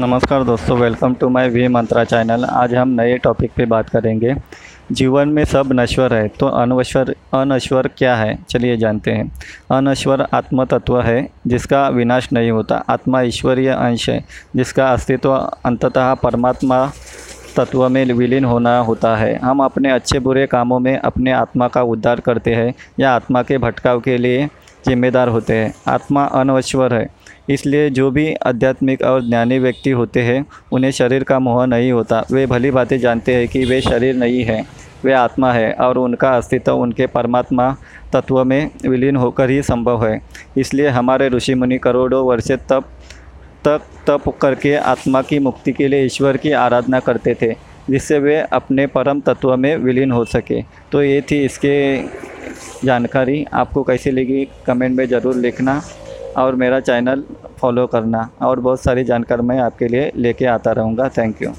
नमस्कार दोस्तों welcome to my V Mantra channel आज हम नए टॉपिक पे बात करेंगे। जीवन में सब नश्वर है तो अनश्वर अनश्वर क्या है? चलिए जानते हैं। अनश्वर आत्म तत्व है, जिसका विनाश नहीं होता। आत्मा ईश्वरीय अंश है, जिसका अस्तित्व अंततः परमात्मा तत्व में विलीन होना होता है। हम अपने अच्छे बुरे कामों में अपने आत्मा का उद्धार करते हैं, या आत्मा के भटकाव के लिए जिम्मेदार होते हैं। आत्मा अनवश्वर है। इसलिए जो भी आध्यात्मिक और ज्ञानी व्यक्ति होते हैं, उन्हें शरीर का मोह नहीं होता। वे भली बातें जानते हैं कि वे शरीर नहीं है, वे आत्मा है और उनका अस्तित्व उनके परमात्मा तत्व में विलीन होकर ही संभव है। इसलिए हमारे ऋषि मुनि करोड़ों वर्षे तप, तक तप करके आत्मा की मुक्ति के लिए ईश्वर की आराधना करते थे, जिससे वे अपने परम तत्व में विलीन हो सके। तो ये थी इसके जानकारी आपको कैसी लगी, कमेंट में ज़रूर लिखना और मेरा चैनल फॉलो करना और बहुत सारी जानकारी मैं आपके लिए लेके आता रहूँगा। Thank you.